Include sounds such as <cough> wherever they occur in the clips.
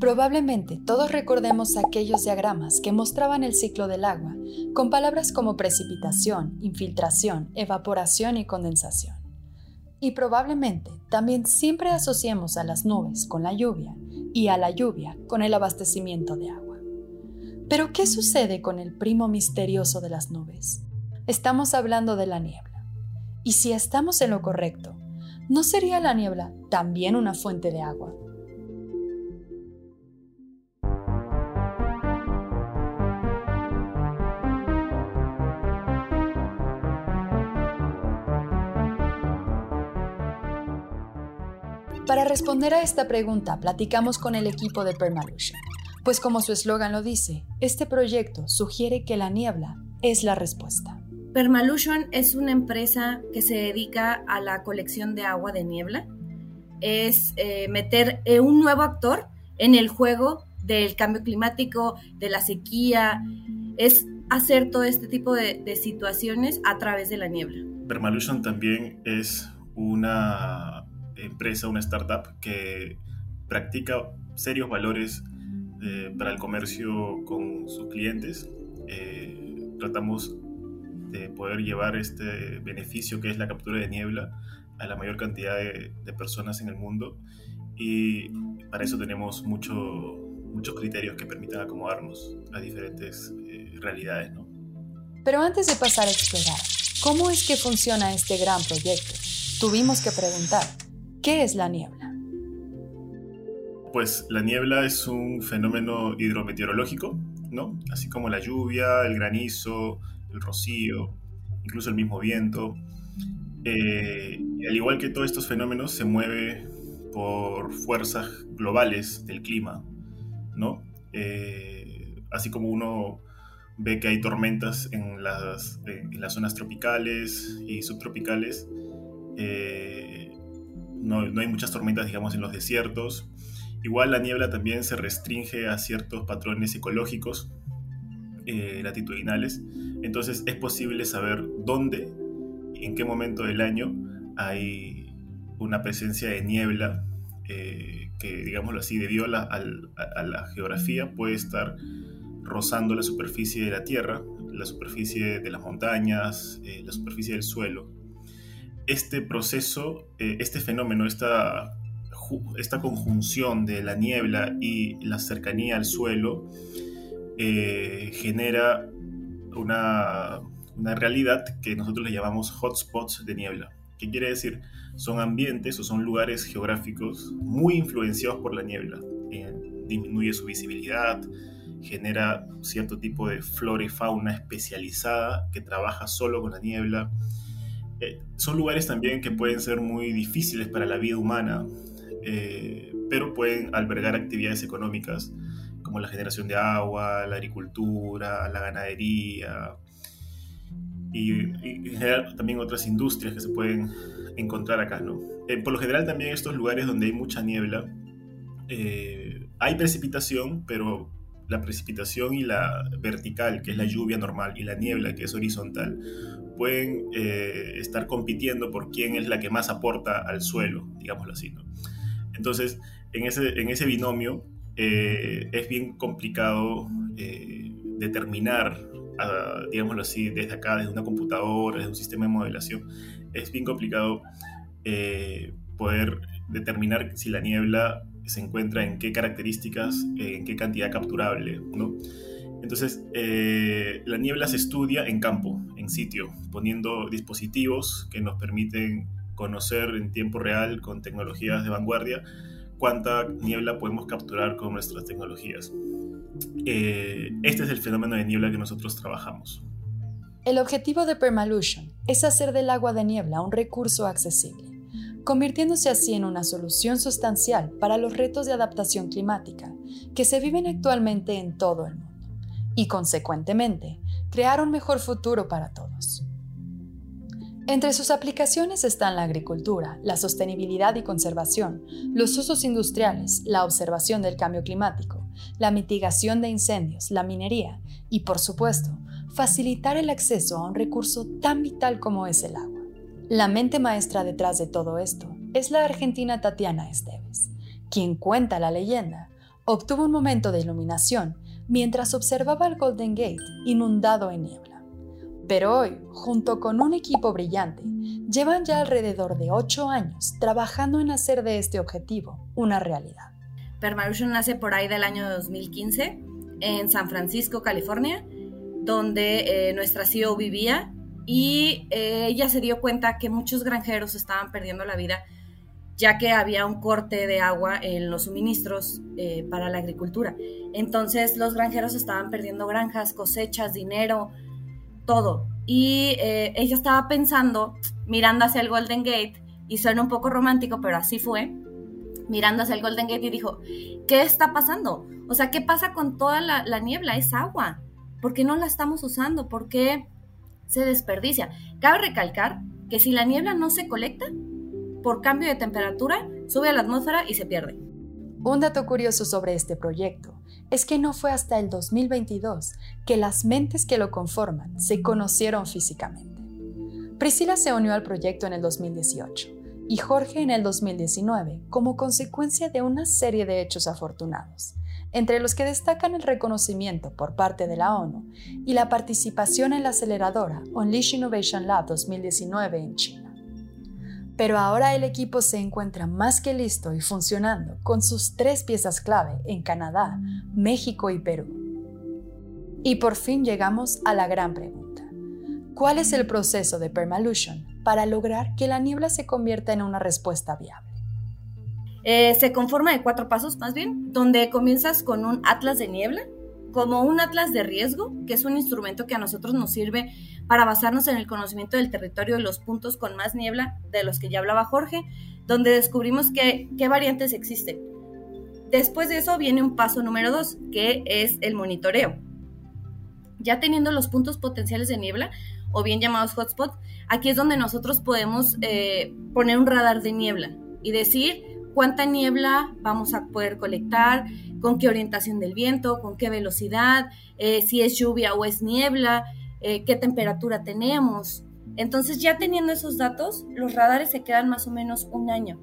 Probablemente todos recordemos aquellos diagramas que mostraban el ciclo del agua, con palabras como precipitación, infiltración, evaporación y condensación. Y probablemente también siempre asociemos a las nubes con la lluvia y a la lluvia con el abastecimiento de agua. Pero ¿qué sucede con el primo misterioso de las nubes? Estamos hablando de la niebla. Y si estamos en lo correcto, ¿no sería la niebla también una fuente de agua? Para responder a esta pregunta, platicamos con el equipo de Permalution, pues como su eslogan lo dice, este proyecto sugiere que la niebla es la respuesta. Permalution es una empresa que se dedica a la colección de agua de niebla. Es eh, meter eh, un nuevo actor en el juego del cambio climático, de la sequía, es hacer todo este tipo de, de situaciones a través de la niebla. Permalution también es una empresa, una startup que practica serios valores eh, para el comercio con sus clientes. Eh, tratamos de poder llevar este beneficio que es la captura de niebla a la mayor cantidad de, personas en el mundo y para eso tenemos mucho, muchos criterios que permitan acomodarnos a diferentes eh, realidades. ¿no? Pero antes de pasar a explorar, ¿cómo es que funciona este gran proyecto? Tuvimos que preguntar, ¿Qué es la niebla? Pues la niebla es un fenómeno hidrometeorológico, ¿no? Así como la lluvia, el granizo, el rocío, incluso el mismo viento. Eh, al igual que todos estos fenómenos, se mueve por fuerzas globales del clima, ¿no? Eh, así como uno ve que hay tormentas en las, en las zonas tropicales y subtropicales, eh, no, hay muchas tormentas, digamos, en los desiertos. Igual la niebla también se restringe a ciertos patrones ecológicos eh, latitudinales. Entonces es posible saber dónde en qué momento del año hay una presencia de niebla eh, que, digámoslo así, debido a la, geografía puede estar rozando la superficie de la Tierra, la superficie de las montañas, eh, la superficie del suelo este proceso, eh, este fenómeno, esta, esta conjunción de la niebla y la cercanía al suelo eh, genera una, una, realidad que nosotros le llamamos hotspots de niebla. ¿Qué quiere decir? Son ambientes o son lugares geográficos muy influenciados por la niebla. Eh, disminuye su visibilidad, genera cierto tipo de flora y fauna especializada que trabaja solo con la niebla eh, son lugares también que pueden ser muy difíciles para la vida humana, eh, pero pueden albergar actividades económicas como la generación de agua, la agricultura, la ganadería y, general también otras industrias que se pueden encontrar acá. ¿no? Eh, por lo general también estos lugares donde hay mucha niebla, hay precipitación, pero la precipitación y la vertical, que es la lluvia normal, y la niebla, que es horizontal, pueden eh, estar compitiendo por quién es la que más aporta al suelo, digámoslo así. ¿no? Entonces, en ese, en ese binomio eh, es bien complicado eh, determinar, ah, digámoslo así, desde acá, desde una computadora, desde un sistema de modelación, es bien complicado poder determinar si la niebla se encuentra en qué características, en qué cantidad capturable, ¿no? Entonces, eh, la niebla se estudia en campo, en sitio, poniendo dispositivos que nos permiten conocer en tiempo real, con tecnologías de vanguardia, cuánta niebla podemos capturar con nuestras tecnologías. Eh, este es el fenómeno de niebla que nosotros trabajamos. El objetivo de Permalution es hacer del agua de niebla un recurso accesible convirtiéndose así en una solución sustancial para los retos de adaptación climática que se viven actualmente en todo el mundo y, consecuentemente, crear un mejor futuro para todos. Entre sus aplicaciones están la agricultura, la sostenibilidad y conservación, los usos industriales, la observación del cambio climático, la mitigación de incendios, la minería y, por supuesto, facilitar el acceso a un recurso tan vital como es el agua. La mente maestra detrás de todo esto es la argentina Tatiana Esteves, quien cuenta la leyenda obtuvo un momento de iluminación mientras observaba el Golden Gate inundado en niebla. Pero hoy, junto con un equipo brillante, llevan ya alrededor de ocho años trabajando en hacer de este objetivo una realidad. Permalusion nace por ahí del año 2015 en San Francisco, California, donde eh, nuestra CEO vivía y eh, ella se dio cuenta que muchos granjeros estaban perdiendo la vida ya que había un corte de agua en los suministros eh, para la agricultura. Entonces los granjeros estaban perdiendo granjas, cosechas, dinero, todo. Y ella estaba pensando, mirando hacia el Golden Gate, y suena un poco romántico, pero así fue, mirando hacia el Golden Gate y dijo, ¿qué está pasando? O sea, ¿qué pasa con toda la, niebla? Es agua. ¿Por qué no la estamos usando? ¿Por qué se desperdicia? Cabe recalcar que si la niebla no se colecta, por cambio de temperatura, sube a la atmósfera y se pierde. Un dato curioso sobre este proyecto es que no fue hasta el 2022 que las mentes que lo conforman se conocieron físicamente. Priscila se unió al proyecto en el 2018 y Jorge en el 2019 como consecuencia de una serie de hechos afortunados, entre los que destacan el reconocimiento por parte de la ONU y la participación en la aceleradora Unleash Innovation Lab 2019 en China. Pero ahora el equipo se encuentra más que listo y funcionando con sus tres piezas clave en Canadá, México y Perú. Y por fin llegamos a la gran pregunta. ¿Cuál es el proceso de Permalution para lograr que la niebla se convierta en una respuesta viable? Eh, se conforma de cuatro pasos más bien, donde comienzas con un atlas de niebla, como un atlas de riesgo, que es un instrumento que a nosotros nos sirve para basarnos en el conocimiento del territorio de los puntos con más niebla, de los que ya hablaba Jorge, donde descubrimos qué variantes existen. Después de eso viene un paso número dos, que es el monitoreo. Ya teniendo los puntos potenciales de niebla, o bien llamados hotspots, aquí es donde nosotros podemos eh, poner un radar de niebla y decir cuánta niebla vamos a poder colectar, con qué orientación del viento, con qué velocidad, eh, si es lluvia o es niebla, eh, qué temperatura tenemos. Entonces ya teniendo esos datos, los radares se quedan más o menos un año.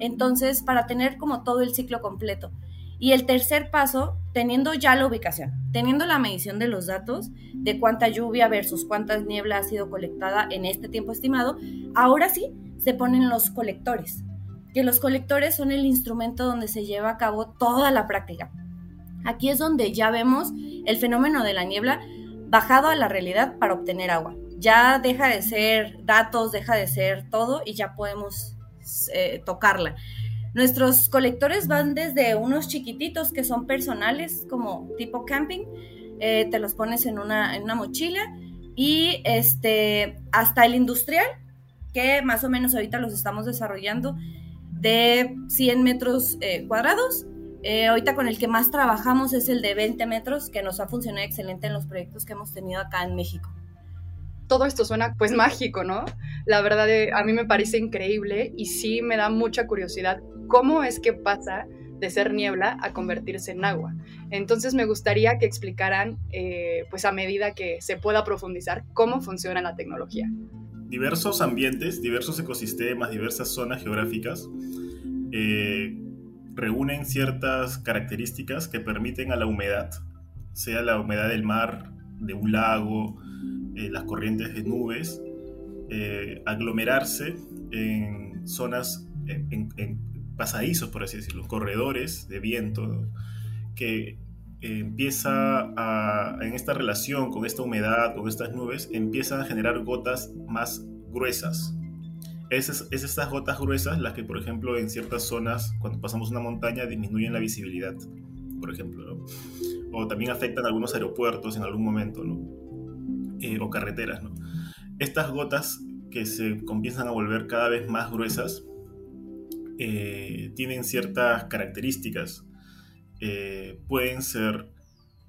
Entonces, para tener como todo el ciclo completo. Y el tercer paso, teniendo ya la ubicación, teniendo la medición de los datos de cuánta lluvia versus cuánta niebla ha sido colectada en este tiempo estimado, ahora sí se ponen los colectores, que los colectores son el instrumento donde se lleva a cabo toda la práctica. Aquí es donde ya vemos el fenómeno de la niebla bajado a la realidad para obtener agua. Ya deja de ser datos, deja de ser todo y ya podemos eh, tocarla. Nuestros colectores van desde unos chiquititos que son personales, como tipo camping, eh, te los pones en una, mochila, y este, hasta el industrial, que más o menos ahorita los estamos desarrollando, de 100 metros eh, cuadrados. Eh, ahorita con el que más trabajamos es el de 20 metros, que nos ha funcionado excelente en los proyectos que hemos tenido acá en México todo esto suena pues <laughs> mágico, ¿no? La verdad a mí me parece increíble y sí me da mucha curiosidad cómo es que pasa de ser niebla a convertirse en agua. Entonces me gustaría que explicaran, eh, pues a medida que se pueda profundizar, cómo funciona la tecnología. Diversos ambientes, diversos ecosistemas, diversas zonas geográficas eh, reúnen ciertas características que permiten a la humedad, sea la humedad del mar, de un lago, eh, las corrientes de nubes, aglomerarse en zonas, en, pasadizos, por así decirlo, corredores de viento, que empieza a, en esta relación con esta humedad, con estas nubes, empiezan a generar gotas más gruesas. Es, es estas gotas gruesas las que, por ejemplo, en ciertas zonas, cuando pasamos una montaña, disminuyen la visibilidad, por ejemplo, o también afectan algunos aeropuertos en algún momento. Eh, o carreteras. ¿no? Estas gotas que se comienzan a volver cada vez más gruesas eh, tienen ciertas características. Eh, pueden ser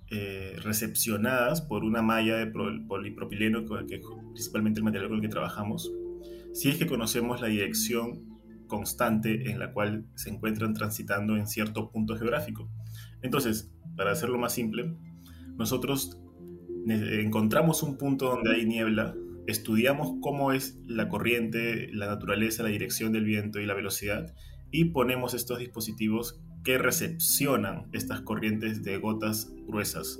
eh, recepcionadas por una malla de polipropileno, con el que, principalmente el material con el que trabajamos, si es que conocemos la dirección constante en la cual se encuentran transitando en cierto punto geográfico. Entonces, para hacerlo más simple, nosotros encontramos un punto donde hay niebla, estudiamos cómo es la corriente, la naturaleza, la dirección del viento y la velocidad y ponemos estos dispositivos que recepcionan estas corrientes de gotas gruesas.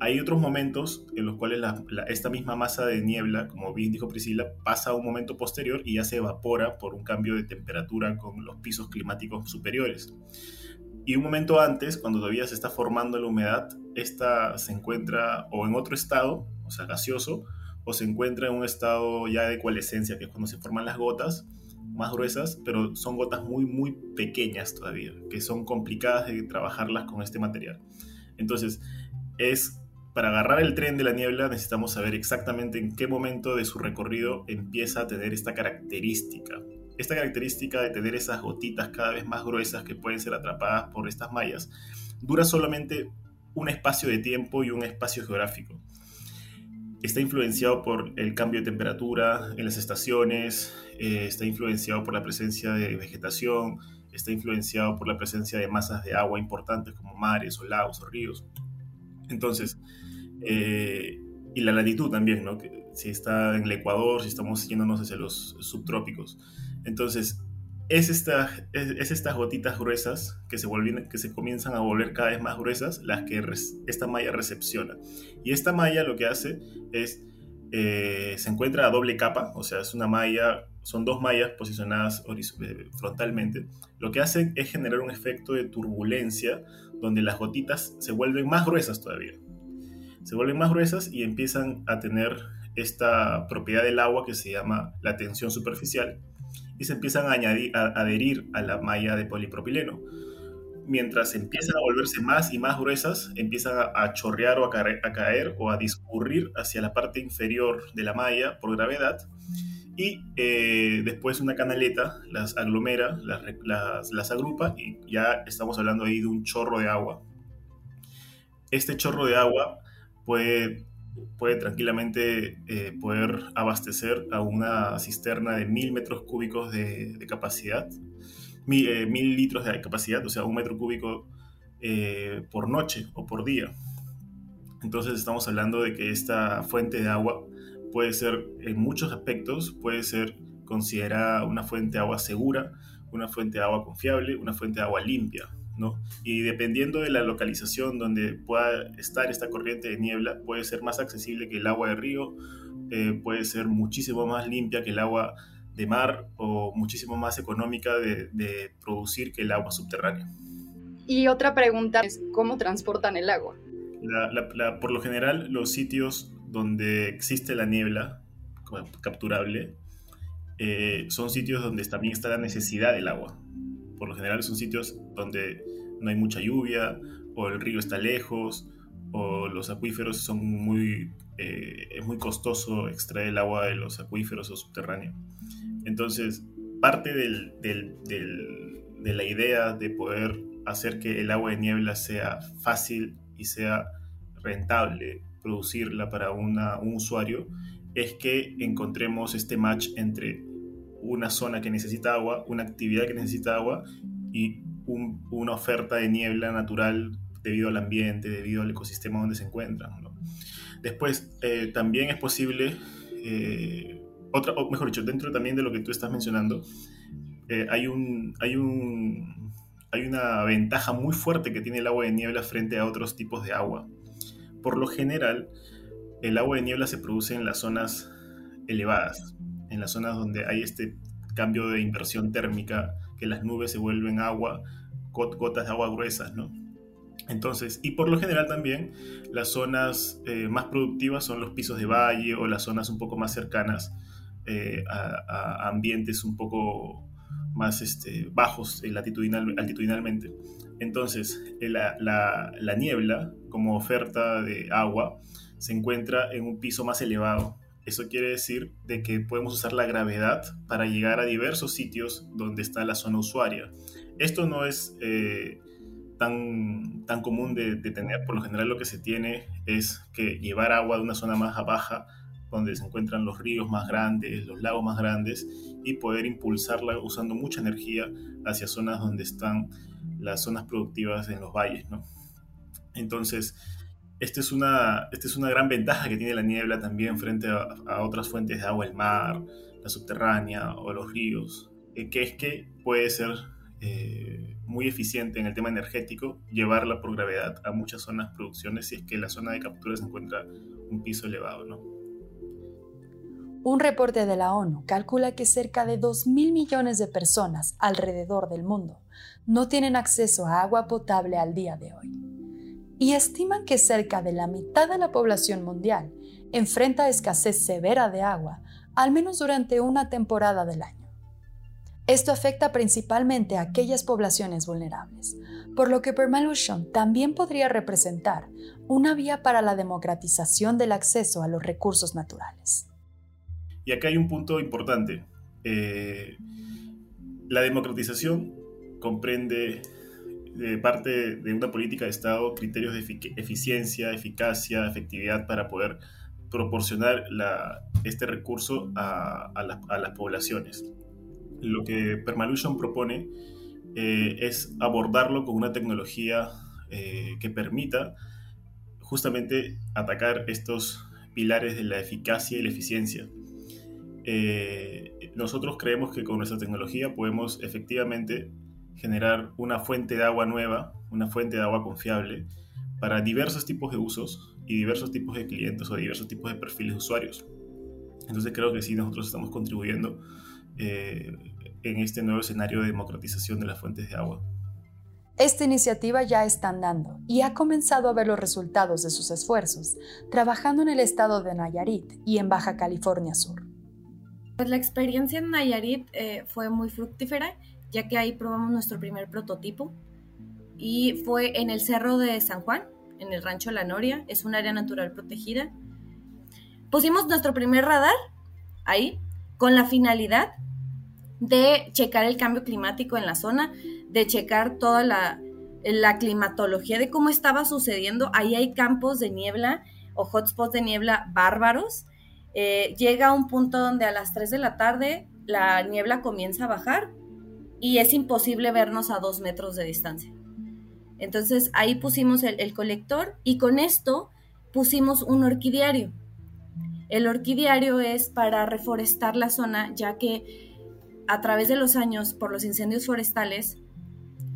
Hay otros momentos en los cuales esta misma masa de niebla, como bien dijo Priscila, pasa a un momento posterior y ya se evapora por un cambio de temperatura con los pisos climáticos superiores. Y un momento antes, cuando todavía se está formando la humedad, esta se encuentra o en otro estado, o sea, gaseoso, o se encuentra en un estado ya de ecualescencia, que es cuando se forman las gotas más gruesas, pero son gotas muy, muy pequeñas todavía, que son complicadas de trabajarlas con este material. Entonces, es para agarrar el tren de la niebla necesitamos saber exactamente en qué momento de su recorrido empieza a tener esta característica. Esta característica de tener esas gotitas cada vez más gruesas que pueden ser atrapadas por estas mallas dura solamente un espacio de tiempo y un espacio geográfico. Está influenciado por el cambio de temperatura en las estaciones, eh, está influenciado por la presencia de vegetación, está influenciado por la presencia de masas de agua importantes como mares o lagos o ríos. Entonces, eh, y la latitud también, ¿no? si está en el Ecuador, si estamos yéndonos hacia los subtrópicos. Entonces, es, esta, es, estas gotitas gruesas que se, vuelven, que se comienzan a volver cada vez más gruesas las que esta malla recepciona. Y esta malla lo que hace es, eh, se encuentra a doble capa, o sea, es una malla, son dos mallas posicionadas eh, frontalmente. Lo que hace es generar un efecto de turbulencia donde las gotitas se vuelven más gruesas todavía. Se vuelven más gruesas y empiezan a tener esta propiedad del agua que se llama la tensión superficial y se empiezan a, añadir, a adherir a la malla de polipropileno. Mientras empiezan a volverse más y más gruesas, empiezan a, chorrear o a caer, o a discurrir hacia la parte inferior de la malla por gravedad y eh, después una canaleta las aglomera, las, las, agrupa y ya estamos hablando ahí de un chorro de agua. Este chorro de agua puede puede tranquilamente eh, poder abastecer a una cisterna de mil metros cúbicos de, capacidad, eh, mil, litros de capacidad, o sea, un metro cúbico eh, por noche o por día. Entonces estamos hablando de que esta fuente de agua puede ser, en muchos aspectos, puede ser considerada una fuente de agua segura, una fuente de agua confiable, una fuente de agua limpia. Y dependiendo de la localización donde pueda estar esta corriente de niebla, puede ser más accesible que el agua de río, eh, puede ser muchísimo más limpia que el agua de mar o muchísimo más económica de, producir que el agua subterránea. Y otra pregunta es, ¿cómo transportan el agua? por lo general, los sitios donde existe la niebla capturable eh, son sitios donde también está la necesidad del agua por lo general son sitios donde no hay mucha lluvia, o el río está lejos, o los acuíferos son muy... Eh, es muy costoso extraer el agua de los acuíferos o subterráneos. Entonces, parte de la idea de poder hacer que el agua de niebla sea fácil y sea rentable producirla para un usuario es que encontremos este match entre una zona que necesita agua, una actividad que necesita agua y una oferta de niebla natural debido al ambiente, debido al ecosistema donde se encuentran. Después, eh, también es posible, eh, otra, mejor dicho, dentro también de lo que tú estás mencionando, eh, hay, un, hay, un, hay una ventaja muy fuerte que tiene el agua de niebla frente a otros tipos de agua. Por lo general, el agua de niebla se produce en las zonas elevadas, en las zonas donde hay este cambio de inversión térmica, que las nubes se vuelven agua, gotas de agua gruesas, ¿no? Entonces, y por lo general también las zonas eh, más productivas son los pisos de valle o las zonas un poco más cercanas eh, a, ambientes un poco más este, bajos latitudinal, altitudinalmente. Entonces, eh, la niebla como oferta de agua se encuentra en un piso más elevado eso quiere decir de que podemos usar la gravedad para llegar a diversos sitios donde está la zona usuaria. Esto no es eh, tan, tan común de, tener. Por lo general lo que se tiene es que llevar agua de una zona más baja, donde se encuentran los ríos más grandes, los lagos más grandes, y poder impulsarla usando mucha energía hacia zonas donde están las zonas productivas en los valles. ¿no? Entonces, esta es, una, esta es una gran ventaja que tiene la niebla también frente a, otras fuentes de agua, el mar, la subterránea o los ríos, eh, que es que puede ser eh, muy eficiente en el tema energético llevarla por gravedad a muchas zonas producciones si es que la zona de captura se encuentra un piso elevado, ¿no? Un reporte de la ONU calcula que cerca de 2.000 millones de personas alrededor del mundo no tienen acceso a agua potable al día de hoy. Y estiman que cerca de la mitad de la población mundial enfrenta escasez severa de agua, al menos durante una temporada del año. Esto afecta principalmente a aquellas poblaciones vulnerables, por lo que Permalusion también podría representar una vía para la democratización del acceso a los recursos naturales. Y acá hay un punto importante. Eh, la democratización comprende de parte de una política de Estado criterios de eficiencia, eficacia, efectividad para poder proporcionar este recurso a, las poblaciones. Lo que Permalusion propone eh, es abordarlo con una tecnología eh, que permita justamente atacar estos pilares de la eficacia y la eficiencia. Eh, nosotros creemos que con nuestra tecnología podemos efectivamente generar una fuente de agua nueva, una fuente de agua confiable para diversos tipos de usos y diversos tipos de clientes o diversos tipos de perfiles de usuarios. Entonces creo que sí, nosotros estamos contribuyendo eh, en este nuevo escenario de democratización de las fuentes de agua. Esta iniciativa ya está andando y ha comenzado a ver los resultados de sus esfuerzos, trabajando en el estado de Nayarit y en Baja California Sur. Pues la experiencia en Nayarit eh, fue muy fructífera, ya que ahí probamos nuestro primer prototipo y fue en el Cerro de San Juan, en el Rancho La Noria, es un área natural protegida. Pusimos nuestro primer radar ahí con la finalidad de checar el cambio climático en la zona, de checar toda la, la climatología de cómo estaba sucediendo. Ahí hay campos de niebla o hotspots de niebla bárbaros eh, llega a un punto donde a las 3 de la tarde la niebla comienza a bajar y es imposible vernos a dos metros de distancia. Entonces ahí pusimos el, colector y con esto pusimos un orquidiario. El orquidiario es para reforestar la zona, ya que a través de los años, por los incendios forestales,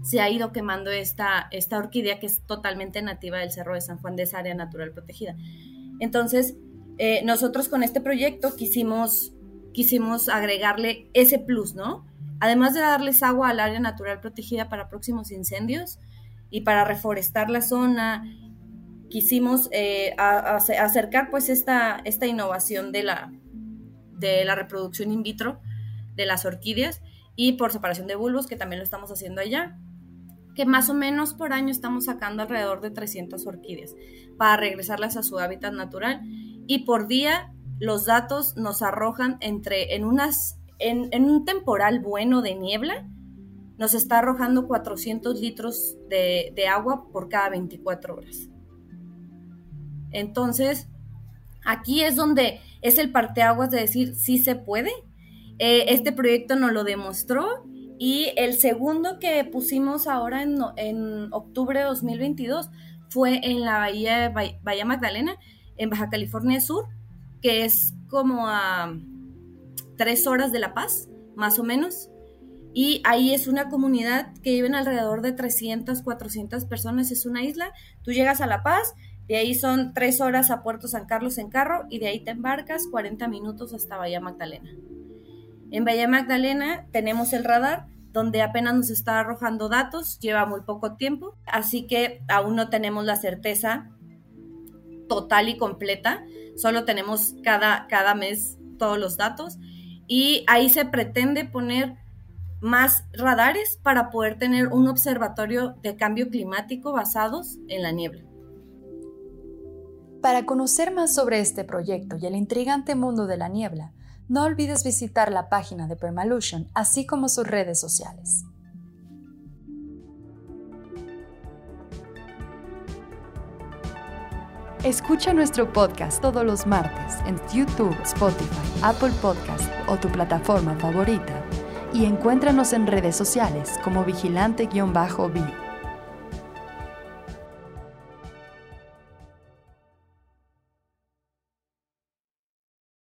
se ha ido quemando esta, esta orquídea que es totalmente nativa del Cerro de San Juan, de esa área natural protegida. Entonces, eh, nosotros con este proyecto quisimos, quisimos agregarle ese plus, ¿no? Además de darles agua al área natural protegida para próximos incendios y para reforestar la zona, quisimos eh, acercar pues esta, esta innovación de la, de la reproducción in vitro de las orquídeas y por separación de bulbos, que también lo estamos haciendo allá, que más o menos por año estamos sacando alrededor de 300 orquídeas para regresarlas a su hábitat natural y por día los datos nos arrojan entre en unas en, un temporal bueno de niebla nos está arrojando 400 litros de, agua por cada 24 horas. Entonces, aquí es donde es el parteaguas de decir sí se puede. Eh, este proyecto nos lo demostró y el segundo que pusimos ahora en, octubre de 2022 fue en la Bahía, Bahía Magdalena, en Baja California Sur, que es como a tres horas de La Paz, más o menos. Y ahí es una comunidad que viven alrededor de 300, 400 personas, es una isla. Tú llegas a La Paz, de ahí son tres horas a Puerto San Carlos en carro y de ahí te embarcas 40 minutos hasta Bahía Magdalena. En Bahía Magdalena tenemos el radar donde apenas nos está arrojando datos, lleva muy poco tiempo, así que aún no tenemos la certeza total y completa, solo tenemos cada, cada mes todos los datos y ahí se pretende poner más radares para poder tener un observatorio de cambio climático basados en la niebla. Para conocer más sobre este proyecto y el intrigante mundo de la niebla, no olvides visitar la página de Permalution, así como sus redes sociales. Escucha nuestro podcast todos los martes en YouTube, Spotify, Apple Podcast o tu plataforma favorita y encuéntranos en redes sociales como vigilante-b.